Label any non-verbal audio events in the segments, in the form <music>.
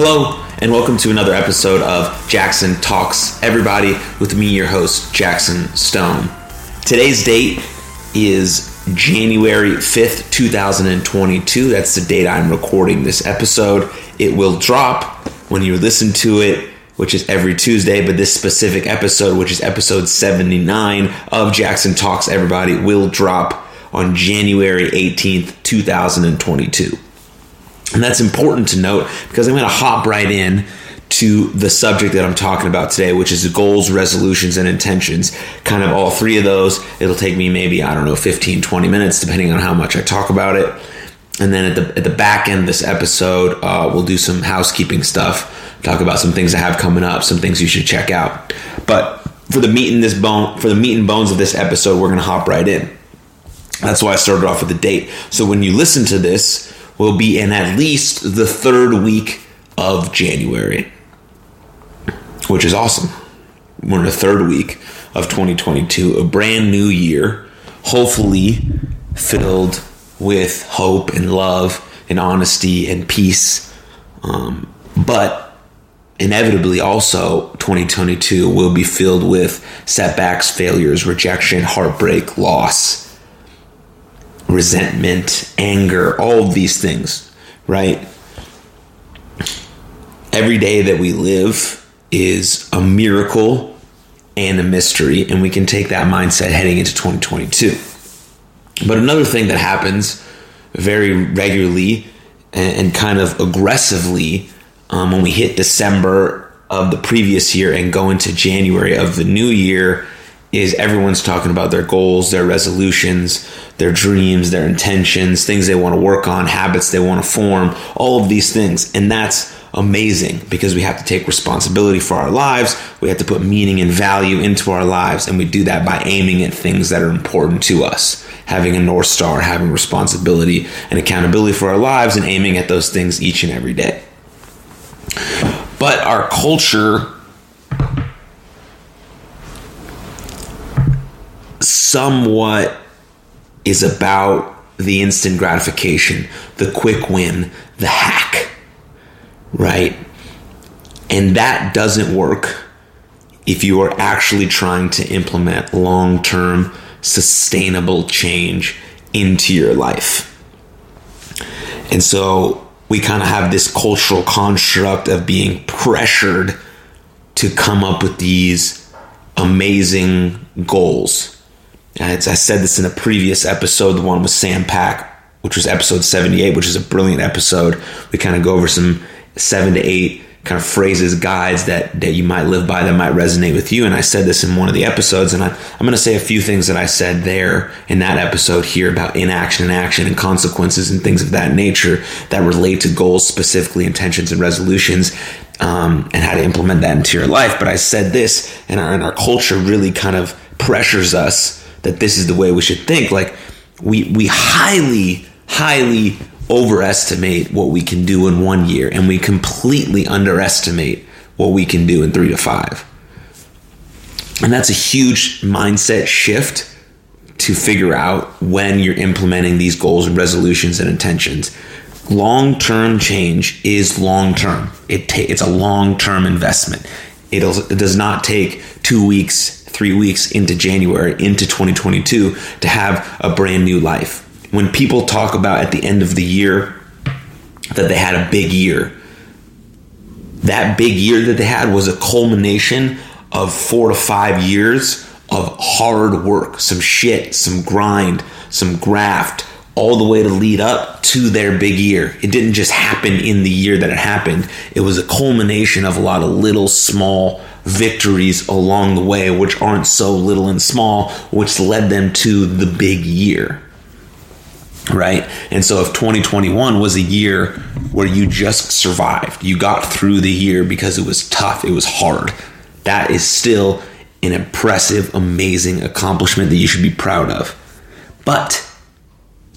Hello, and welcome to another episode of Jackson Talks Everybody with me, your host, Jackson Stone. Today's date is January 5th, 2022. That's the date I'm recording this episode. It will drop when you listen to it, which is every Tuesday, but this specific episode, which is episode 79 of Jackson Talks Everybody, will drop on January 18th, 2022. And that's important to note because I'm going to hop right in to the subject that I'm talking about today, which is goals, resolutions, and intentions. Kind of all three of those. It'll take me maybe, I don't know, 15, 20 minutes, depending on how much I talk about it. And then at the, at the back end of this episode, uh, we'll do some housekeeping stuff, talk about some things I have coming up, some things you should check out. But for the meat and this bone, for the meat and bones of this episode, we're going to hop right in. That's why I started off with the date. So when you listen to this, we'll be in at least the third week of January, which is awesome. We're in the third week of 2022, a brand new year, hopefully filled with hope and love and honesty and peace. Um, but inevitably, also, 2022 will be filled with setbacks, failures, rejection, heartbreak, loss resentment, anger, all of these things, right? Every day that we live is a miracle and a mystery, and we can take that mindset heading into 2022. But another thing that happens very regularly and, kind of aggressively um, when we hit December of the previous year and go into January of the new year is everyone's talking about their goals, their resolutions, their dreams, their intentions, things they want to work on, habits they want to form, all of these things. And that's amazing because we have to take responsibility for our lives. We have to put meaning and value into our lives. And we do that by aiming at things that are important to us, having a North Star, having responsibility and accountability for our lives, and aiming at those things each and every day. But our culture somewhat is about the instant gratification, the quick win, the hack, right? And that doesn't work if you are actually trying to implement long term, sustainable change into your life. And so we kind of have this cultural construct of being pressured to come up with these amazing goals I said this in a previous episode, the one with Sam Pack, which was episode 78, which is a brilliant episode. We kind of go over some seven to eight kind of phrases, guides that, that you might live by that might resonate with you. And I said this in one of the episodes, and I, I'm going to say a few things that I said there in that episode here about inaction and action and consequences and things of that nature that relate to goals, specifically intentions and resolutions. Um, and how to implement that into your life. But I said this, and our, and our culture really kind of pressures us that this is the way we should think. Like we we highly highly overestimate what we can do in one year, and we completely underestimate what we can do in three to five. And that's a huge mindset shift to figure out when you're implementing these goals and resolutions and intentions. Long term change is long term. It ta- it's a long term investment. It'll, it does not take two weeks three weeks into January, into 2022, to have a brand new life. When people talk about at the end of the year that they had a big year, that big year that they had was a culmination of four to five years of hard work, some shit, some grind, some graft, all the way to lead up to their big year. It didn't just happen in the year that it happened, it was a culmination of a lot of little, small, victories along the way, which aren't so little and small, which led them to the big year. Right? And so if 2021 was a year where you just survived, you got through the year because it was tough, it was hard, that is still an impressive, amazing accomplishment that you should be proud of. But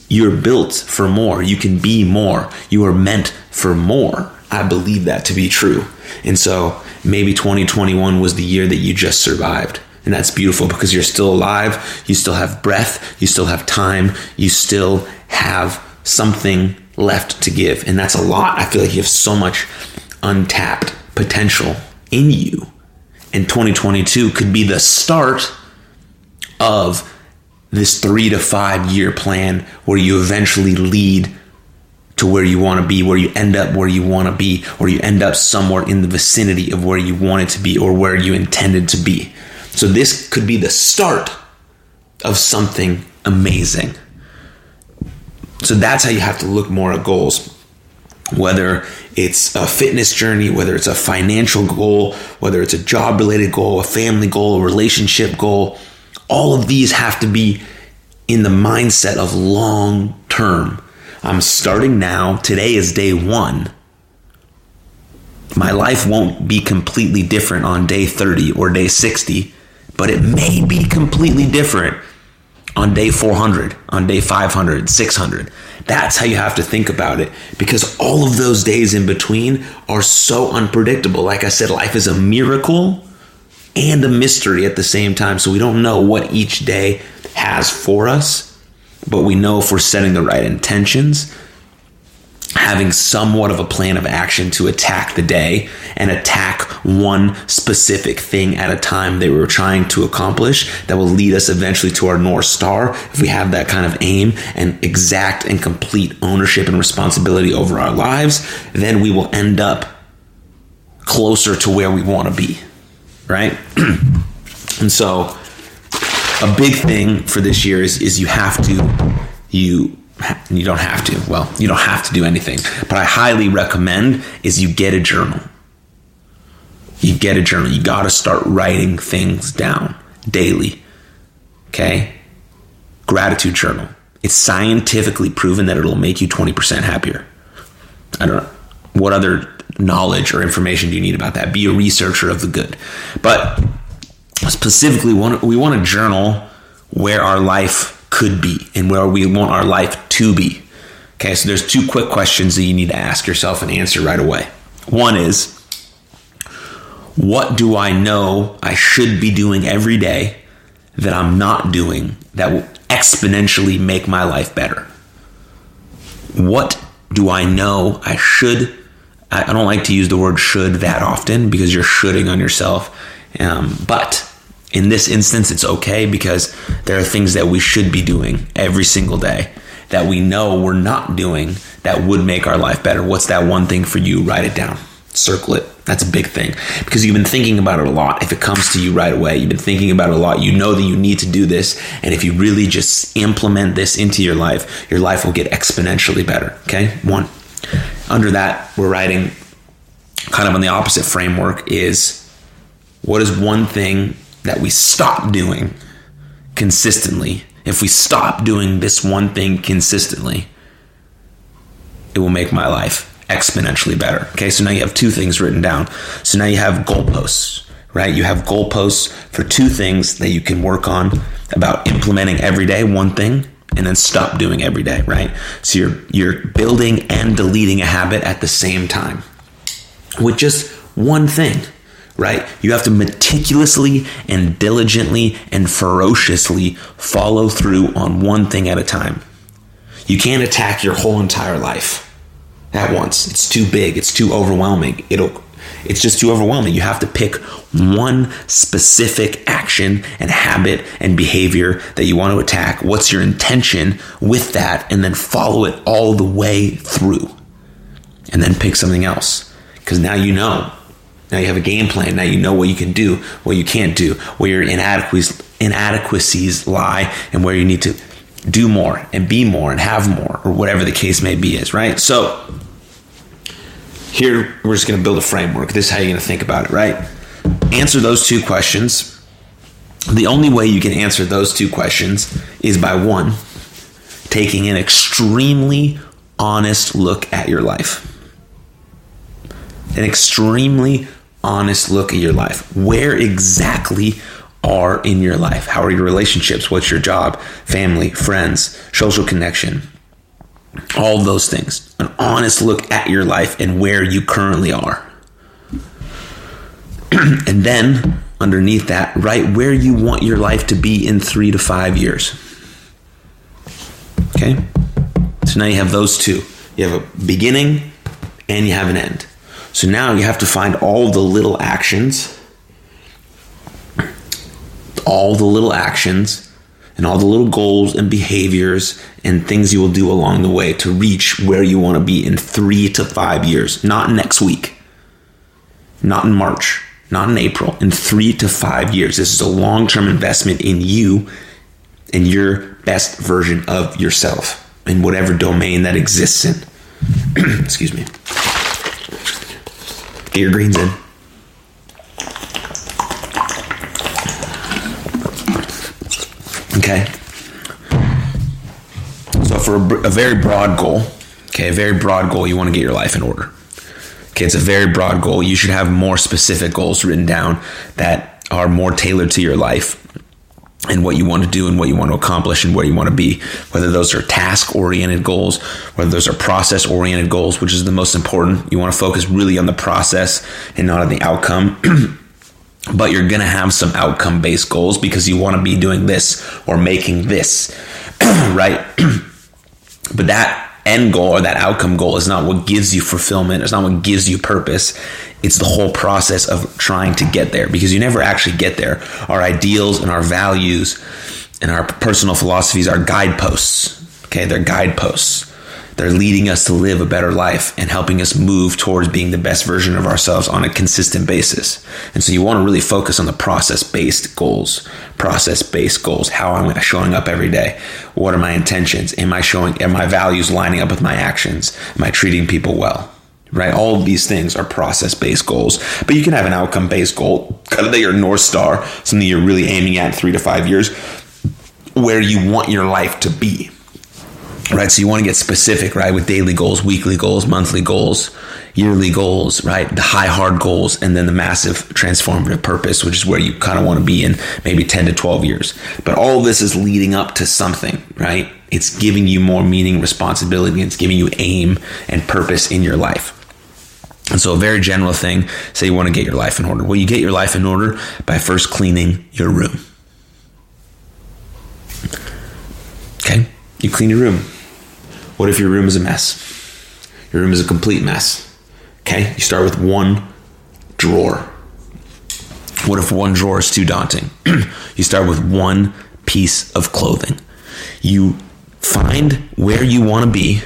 you're built for more. You can be more. You are meant for more. I believe that to be true. And so maybe 2021 was the year that you just survived. And that's beautiful because you're still alive, you still have breath, you still have time, you still have something left to give. And that's a lot. I feel like you have so much untapped potential in you. And 2022 could be the start of this three to five year plan where you eventually lead to where you want to be, where you end up where you want to be, or you end up somewhere in the vicinity of where you wanted to be or where you intended to be. So, this could be the start of something amazing. So, that's how you have to look more at goals. Whether it's a fitness journey, whether it's a financial goal, whether it's a job related goal, a family goal, a relationship goal, all of these have to be in the mindset of long term. I'm starting now. Today is day one. My life won't be completely different on day 30 or day 60, but it may be completely different on day 400, on day 500, 600. That's how you have to think about it because all of those days in between are so unpredictable. Like I said, life is a miracle and a mystery at the same time. So we don't know what each day has for us, but we know if we're setting the right intentions, having somewhat of a plan of action to attack the day and attack one specific thing at a time that we're trying to accomplish that will lead us eventually to our North Star. If we have that kind of aim and exact and complete ownership and responsibility over our lives, then we will end up closer to where we want to be right? <clears throat> and so a big thing for this year is is you have to you you don't have to. Well, you don't have to do anything, but I highly recommend is you get a journal. You get a journal. You got to start writing things down daily. Okay? Gratitude journal. It's scientifically proven that it'll make you 20% happier. I don't know. What other knowledge or information do you need about that? Be a researcher of the good. But specifically, we want to journal where our life could be and where we want our life to be. Okay, so there's two quick questions that you need to ask yourself and answer right away. One is, what do I know I should be doing every day that I'm not doing that will exponentially make my life better? What do I know I should I, don't like to use the word should that often because you're shoulding on yourself. Um, but in this instance, it's okay because there are things that we should be doing every single day that we know we're not doing that would make our life better. What's that one thing for you? Write it down, circle it. That's a big thing because you've been thinking about it a lot. If it comes to you right away, you've been thinking about it a lot. You know that you need to do this. And if you really just implement this into your life, your life will get exponentially better. Okay. One under that, we're writing kind of on the opposite framework is what is one thing that we stop doing consistently? If we stop doing this one thing consistently, it will make my life exponentially better. Okay, so now you have two things written down. So now you have goalposts, right? You have goalposts for two things that you can work on about implementing every day, one thing, and then stop doing every day, right? So you're you're building and deleting a habit at the same time with just one thing, right? You have to meticulously and diligently and ferociously follow through on one thing at a time. You can't attack your whole entire life at once. It's too big, it's too overwhelming. It'll it's just too overwhelming. You have to pick one specific action and habit and behavior that you want to attack. What's your intention with that? And then follow it all the way through. And then pick something else. Because now you know. Now you have a game plan. Now you know what you can do, what you can't do, where your inadequacies, inadequacies lie, and where you need to do more and be more and have more, or whatever the case may be, is right? So, here, we're just going to build a framework. This is how you're going to think about it, right? Answer those two questions. The only way you can answer those two questions is by one, taking an extremely honest look at your life. An extremely honest look at your life. Where exactly are in your life? How are your relationships? What's your job? Family, friends, social connection, all those things. An honest look at your life and where you currently are. <clears throat> and then underneath that, write where you want your life to be in three to five years. Okay? So now you have those two. You have a beginning and you have an end. So now you have to find all the little actions, all the little actions, and all the little goals and behaviors and things you will do along the way to reach where you want to be in three to five years, not next week, not in March, not in April, in three to five years. This is a long term investment in you and your best version of yourself in whatever domain that exists in. <clears throat> Excuse me. Get your greens in. Okay. So, for a, a, very broad goal, okay, a very broad goal, you want to get your life in order. Okay, it's a very broad goal. You should have more specific goals written down that are more tailored to your life and what you want to do and what you want to accomplish and where you want to be. Whether those are task oriented goals, whether those are process oriented goals, which is the most important. You want to focus really on the process and not on the outcome. <clears throat> but you're going to have some outcome based goals because you want to be doing this or making this, <clears throat> right? <clears throat> but that end goal or that outcome goal is not what gives you fulfillment. It's not what gives you purpose. It's the whole process of trying to get there because you never actually get there. Our ideals and our values and our personal philosophies are guideposts. Okay, they're guideposts. They're leading us to live a better life and helping us move towards being the best version of ourselves on a consistent basis. And so you want to really focus on the process based goals, process based goals. How am I showing up every day? What are my intentions? Am I showing, are my values lining up with my actions? Am I treating people well? Right? All of these things are process based goals, but you can have an outcome based goal, kind of your North Star, something you're really aiming at three to five years, where you want your life to be right? So you want to get specific, right? With daily goals, weekly goals, monthly goals, yearly goals, right? The high, hard goals, and then the massive transformative purpose, which is where you kind of want to be in maybe 10 to 12 years. But all this is leading up to something, right? It's giving you more meaning, responsibility, it's giving you aim and purpose in your life. And so, a very general thing say you want to get your life in order. Well, you get your life in order by first cleaning your room. You clean your room what if your room is a mess? Your room is a complete mess. Okay, you start with one drawer. What if one drawer is too daunting? <clears throat> you start with one piece of clothing. You find where you want to be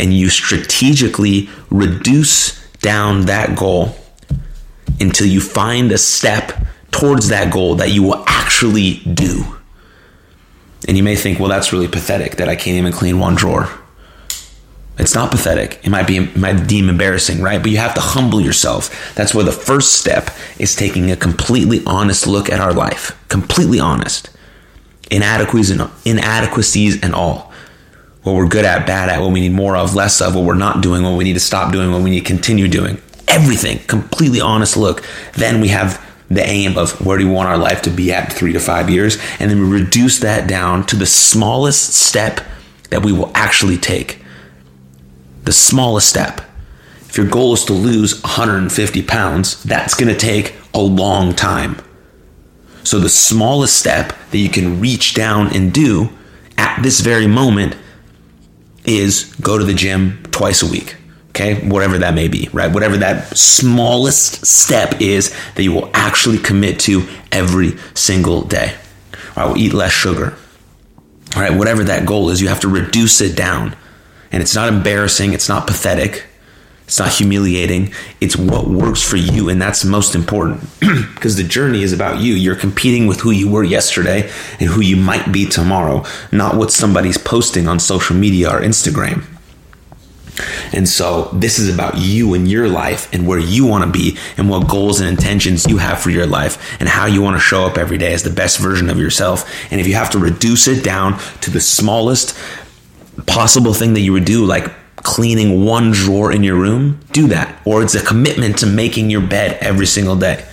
and you strategically reduce down that goal until you find a step towards that goal that you will actually do. And you may think, well, that's really pathetic that I can't even clean one drawer. It's not pathetic. It might be it might deem embarrassing, right? But you have to humble yourself. That's where the first step is taking a completely honest look at our life. Completely honest. Inadequacies and inadequacies and all. What we're good at, bad at, what we need more of, less of, what we're not doing, what we need to stop doing, what we need to continue doing. Everything. Completely honest look. Then we have the aim of where do we want our life to be at three to five years, and then we reduce that down to the smallest step that we will actually take. The smallest step. If your goal is to lose 150 pounds, that's going to take a long time. So, the smallest step that you can reach down and do at this very moment is go to the gym twice a week. Okay, whatever that may be, right? Whatever that smallest step is that you will actually commit to every single day. I will eat less sugar. All right, whatever that goal is, you have to reduce it down. And it's not embarrassing, it's not pathetic, it's not humiliating. It's what works for you, and that's most important <clears throat> because the journey is about you. You're competing with who you were yesterday and who you might be tomorrow, not what somebody's posting on social media or Instagram. And so this is about you and your life and where you want to be and what goals and intentions you have for your life and how you want to show up every day as the best version of yourself. And if you have to reduce it down to the smallest possible thing that you would do, like cleaning one drawer in your room, do that. Or it's a commitment to making your bed every single day.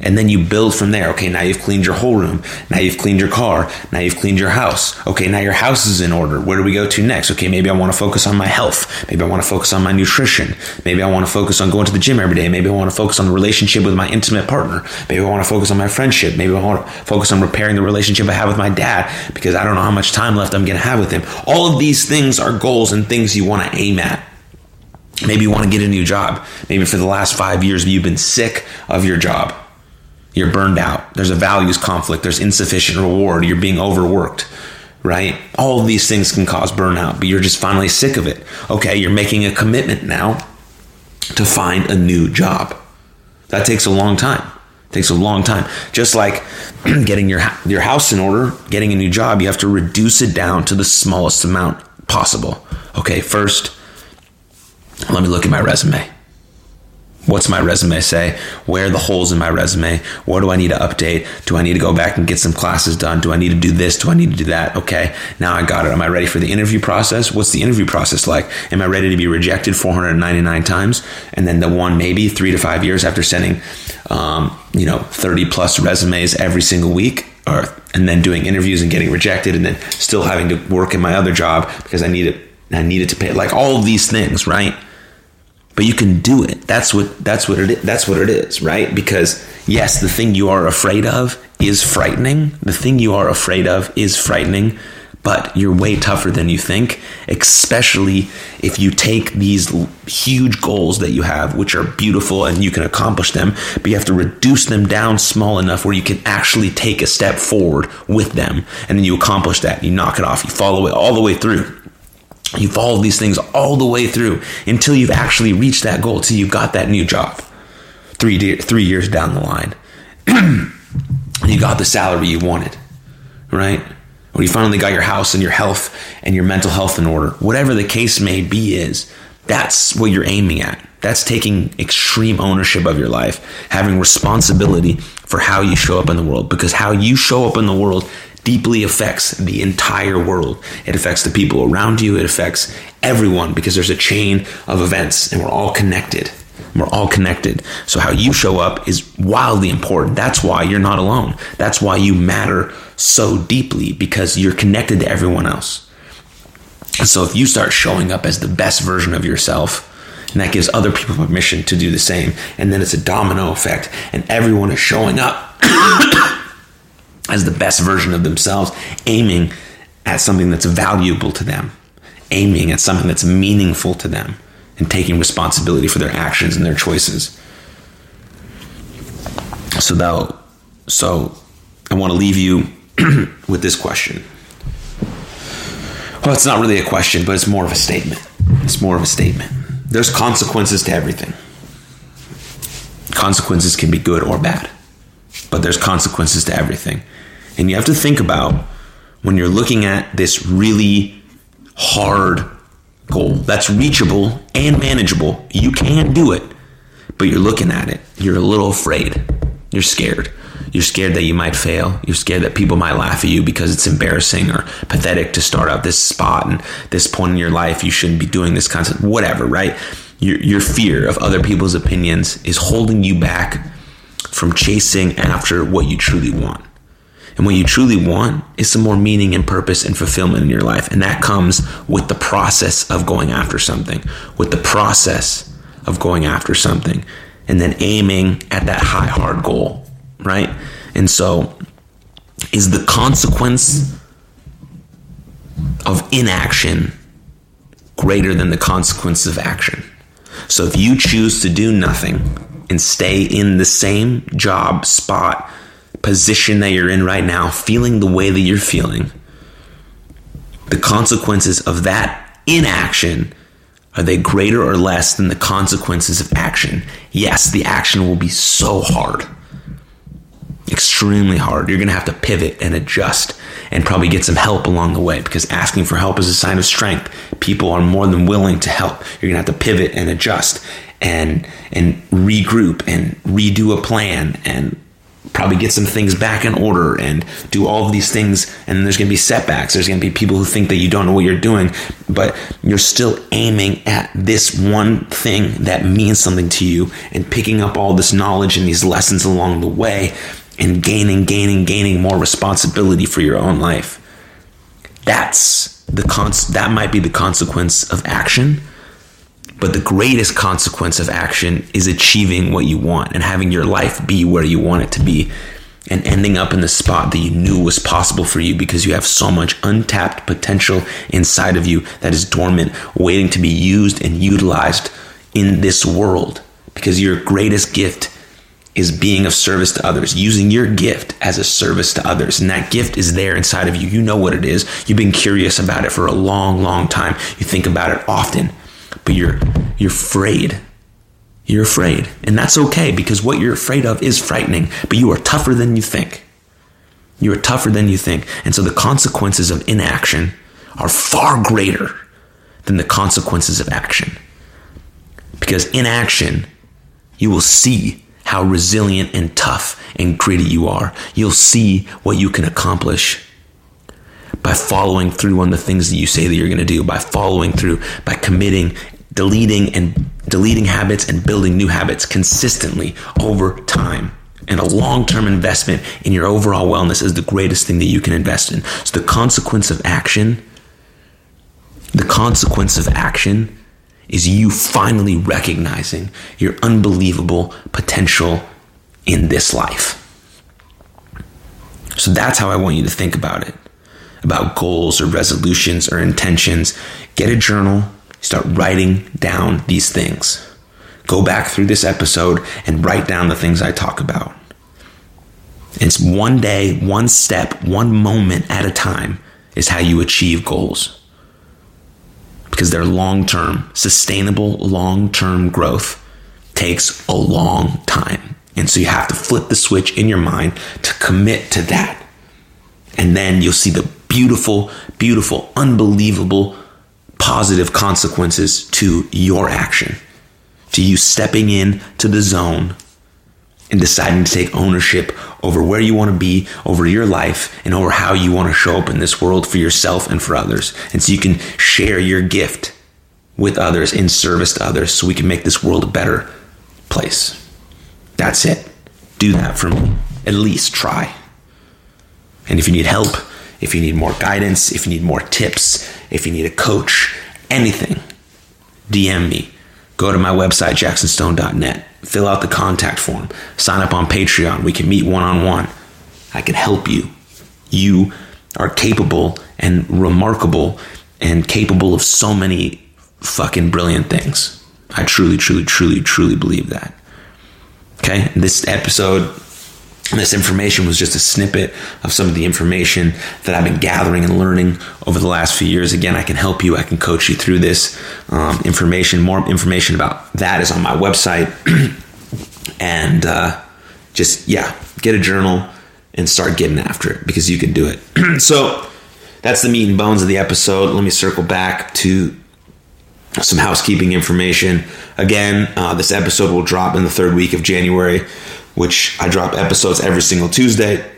And then you build from there. Okay, now you've cleaned your whole room. Now you've cleaned your car. Now you've cleaned your house. Okay, now your house is in order. Where do we go to next? Okay, maybe I want to focus on my health. Maybe I want to focus on my nutrition. Maybe I want to focus on going to the gym every day. Maybe I want to focus on the relationship with my intimate partner. Maybe I want to focus on my friendship. Maybe I want to focus on repairing the relationship I have with my dad because I don't know how much time left I'm going to have with him. All of these things are goals and things you want to aim at. Maybe you want to get a new job. Maybe for the last five years, you've been sick of your job. You're burned out. There's a values conflict. There's insufficient reward. You're being overworked, right? All these things can cause burnout, but you're just finally sick of it. Okay, you're making a commitment now to find a new job. That takes a long time. It takes a long time. Just like <clears throat> getting your your house in order, getting a new job, you have to reduce it down to the smallest amount possible. Okay, first let me look at my resume. What's my resume say? Where are the holes in my resume? What do I need to update? Do I need to go back and get some classes done? Do I need to do this? Do I need to do that? Okay, now I got it. Am I ready for the interview process? What's the interview process like? Am I ready to be rejected 499 times? And then the one maybe three to five years after sending, um, you know, 30 plus resumes every single week? Or, and then doing interviews and getting rejected and then still having to work in my other job because I needed I needed to pay like all of these things, right? But you can do it. That's what that's what it that's what it is, right? Because yes, the thing you are afraid of is frightening. The thing you are afraid of is frightening, but you're way tougher than you think, especially if you take these huge goals that you have, which are beautiful and you can accomplish them, but you have to reduce them down small enough where you can actually take a step forward with them. And then you accomplish that. You knock it off. You follow it all the way through you follow these things all the way through until you've actually reached that goal, until you've got that new job three, de- three years down the line. <clears throat> you got the salary you wanted, right? Or you finally got your house and your health and your mental health in order. Whatever the case may be, is that's what you're aiming at. That's taking extreme ownership of your life, having responsibility for how you show up in the world, because how you show up in the world deeply affects the entire world. It affects the people around you, it affects everyone because there's a chain of events and we're all connected. We're all connected. So, how you show up is wildly important. That's why you're not alone. That's why you matter so deeply because you're connected to everyone else. And so, if you start showing up as the best version of yourself, and that gives other people permission to do the same, and then it's a domino effect, and everyone is showing up <coughs> <coughs> as the best version of themselves, aiming at something that's valuable to them, aiming at something that's meaningful to them, and taking responsibility for their actions and their choices. So that, so I want to leave you <clears throat> with this question. Well, it's not really a question, but it's more of a statement. It's more of a statement. There's consequences to everything. Consequences can be good or bad, but there's consequences to everything. And you have to think about when you're looking at this really hard goal that's reachable and manageable. You can do it, but you're looking at it. You're a little afraid. You're scared. You're scared that you might fail. You're scared that people might laugh at you because it's embarrassing or pathetic to start out this spot and this point in your life. You shouldn't be doing this of whatever, right? Your, your fear of other people's opinions is holding you back from chasing after what you truly want. And what you truly want is some more meaning and purpose and fulfillment in your life. And that comes with the process of going after something, with the process of going after something, and then aiming at that high, hard goal, right? And so, is the consequence of inaction greater than the consequences of action? So, if you choose to do nothing and stay in the same job spot, position that you're in right now, feeling the way that you're feeling, the consequences of that inaction are they greater or less than the consequences of action? Yes, the action will be so hard. Extremely hard. You're going to have to pivot and adjust and probably get some help along the way because asking for help is a sign of strength. People are more than willing to help. You're going to have to pivot and adjust and and regroup and redo a plan and probably get some things back in order and do all of these things. And there's going to be setbacks. There's going to be people who think that you don't know what you're doing but you're still aiming at this one thing that means something to you and picking up all this knowledge and these lessons along the way and gaining gaining gaining more responsibility for your own life. That's the cons- that might be the consequence of action but the greatest consequence of action is achieving what you want and having your life be where you want it to be and ending up in the spot that you knew was possible for you because you have so much untapped potential inside of you that is dormant, waiting to be used and utilized in this world because your greatest gift is being of service to others, using your gift as a service to others. And that gift is there inside of you. You know what it is. You've been curious about it for a long, long time. You think about it often, but you're you're afraid. You're afraid. And that's okay because what you're afraid of is frightening, but you are tougher than you think. You are tougher than you think. And so the consequences of inaction are far greater than the consequences of action. Because in action, you will see how resilient and tough and gritty you are. You'll see what you can accomplish by following through on the things that you say that you're going to do, by following through, by committing, deleting and deleting habits and building new habits consistently over time. And a long term investment in your overall wellness is the greatest thing that you can invest in. So, the consequence of action, the consequence of action is you finally recognizing your unbelievable potential in this life. So that's how I want you to think about it about goals or resolutions or intentions. Get a journal, start writing down these things. Go back through this episode and write down the things I talk about. It's one day, one step, one moment at a time is how you achieve goals because their long term, sustainable long term growth takes a long time. And so you have to flip the switch in your mind to commit to that. And then you'll see the beautiful, beautiful, unbelievable positive consequences to your action, to you stepping in to the zone and deciding to take ownership over where you want to be, over your life, and over how you want to show up in this world for yourself and for others. And so you can share your gift with others in service to others so we can make this world a better place. That's it. Do that for me. At least try. And if you need help, if you need more guidance, if you need more tips, if you need a coach, anything, DM me. Go to my website, jacksonstone.net fill out the contact form, sign up on Patreon. We can meet one on one. I can help you. You are capable and remarkable and capable of so many fucking brilliant things. I truly, truly, truly, truly believe that. Okay, this episode, this information was just a snippet of some of the information that I've been gathering and learning over the last few years. Again, I can help you, I can coach you through this um, information. More information about that is on my website. <clears throat> and uh, just, yeah, get a journal and start getting after it because you can do it. <clears throat> so that's the meat and bones of the episode. Let me circle back to some housekeeping information. Again, uh, this episode will drop in the third week of January, which I drop episodes every single Tuesday.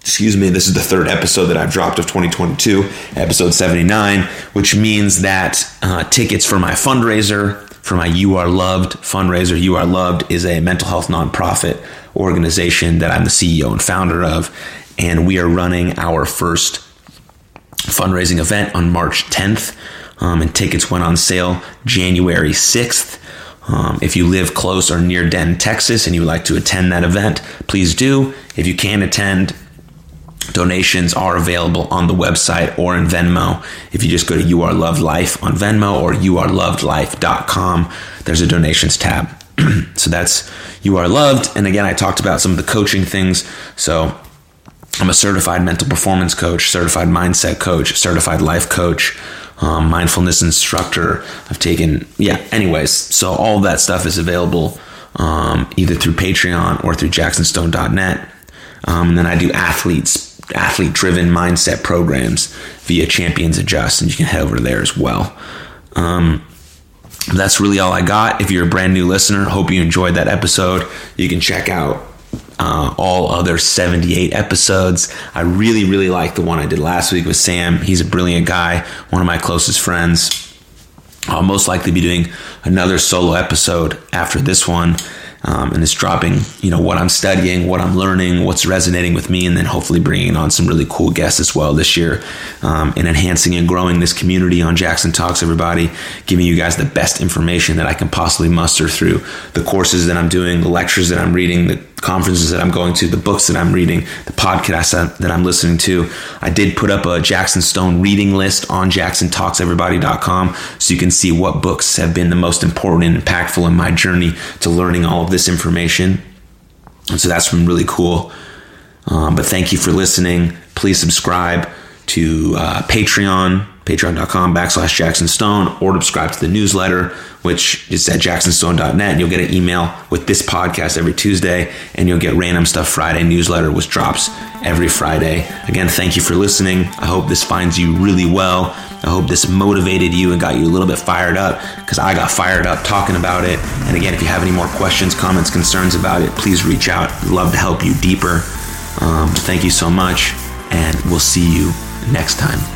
Excuse me, this is the third episode that I've dropped of 2022, episode 79, which means that uh, tickets for my fundraiser for my You Are Loved fundraiser. You Are Loved is a mental health nonprofit organization that I'm the CEO and founder of. And we are running our first fundraising event on March 10th. Um, and tickets went on sale January 6th. Um, if you live close or near Denton, Texas, and you would like to attend that event, please do. If you can't attend, donations are available on the website or in Venmo. If you just go to You Are Loved Life on Venmo or youarelovedlife.com, there's a donations tab. <clears throat> so that's You Are Loved. And again, I talked about some of the coaching things. So I'm a certified mental performance coach, certified mindset coach, certified life coach um, mindfulness instructor. I've taken, yeah, anyways. So all that stuff is available um, either through Patreon or through jacksonstone.net. Um, and then I do athletes, athlete driven mindset programs via Champions Adjust, and you can head over there as well. Um, that's really all I got. If you're a brand new listener, hope you enjoyed that episode. You can check out uh, all other 78 episodes. I really, really like the one I did last week with Sam. He's a brilliant guy, one of my closest friends. I'll most likely be doing another solo episode after this one. Um, and it's dropping, you know, what I'm studying, what I'm learning, what's resonating with me, and then hopefully bringing on some really cool guests as well this year, um, and enhancing and growing this community on Jackson Talks. Everybody, giving you guys the best information that I can possibly muster through the courses that I'm doing, the lectures that I'm reading, the conferences that I'm going to, the books that I'm reading, the podcasts that I'm listening to. I did put up a Jackson Stone reading list on jacksontalkseverybody.com so you can see what books have been the most important and impactful in my journey to learning all of this information. And so that's been really cool. Um, but thank you for listening. Please subscribe to uh, Patreon, patreon.com backslash Jackson Stone, or subscribe to the newsletter, which is at jacksonstone.net. And you'll get an email with this podcast every Tuesday, and you'll get Random Stuff Friday newsletter, which drops every Friday. Again, thank you for listening. I hope this finds you really well. I hope this motivated you and got you a little bit fired up because I got fired up talking about it. And again, if you have any more questions, comments, concerns about it, please reach out. I'd love to help you deeper. Um, thank you so much, and we'll see you next time.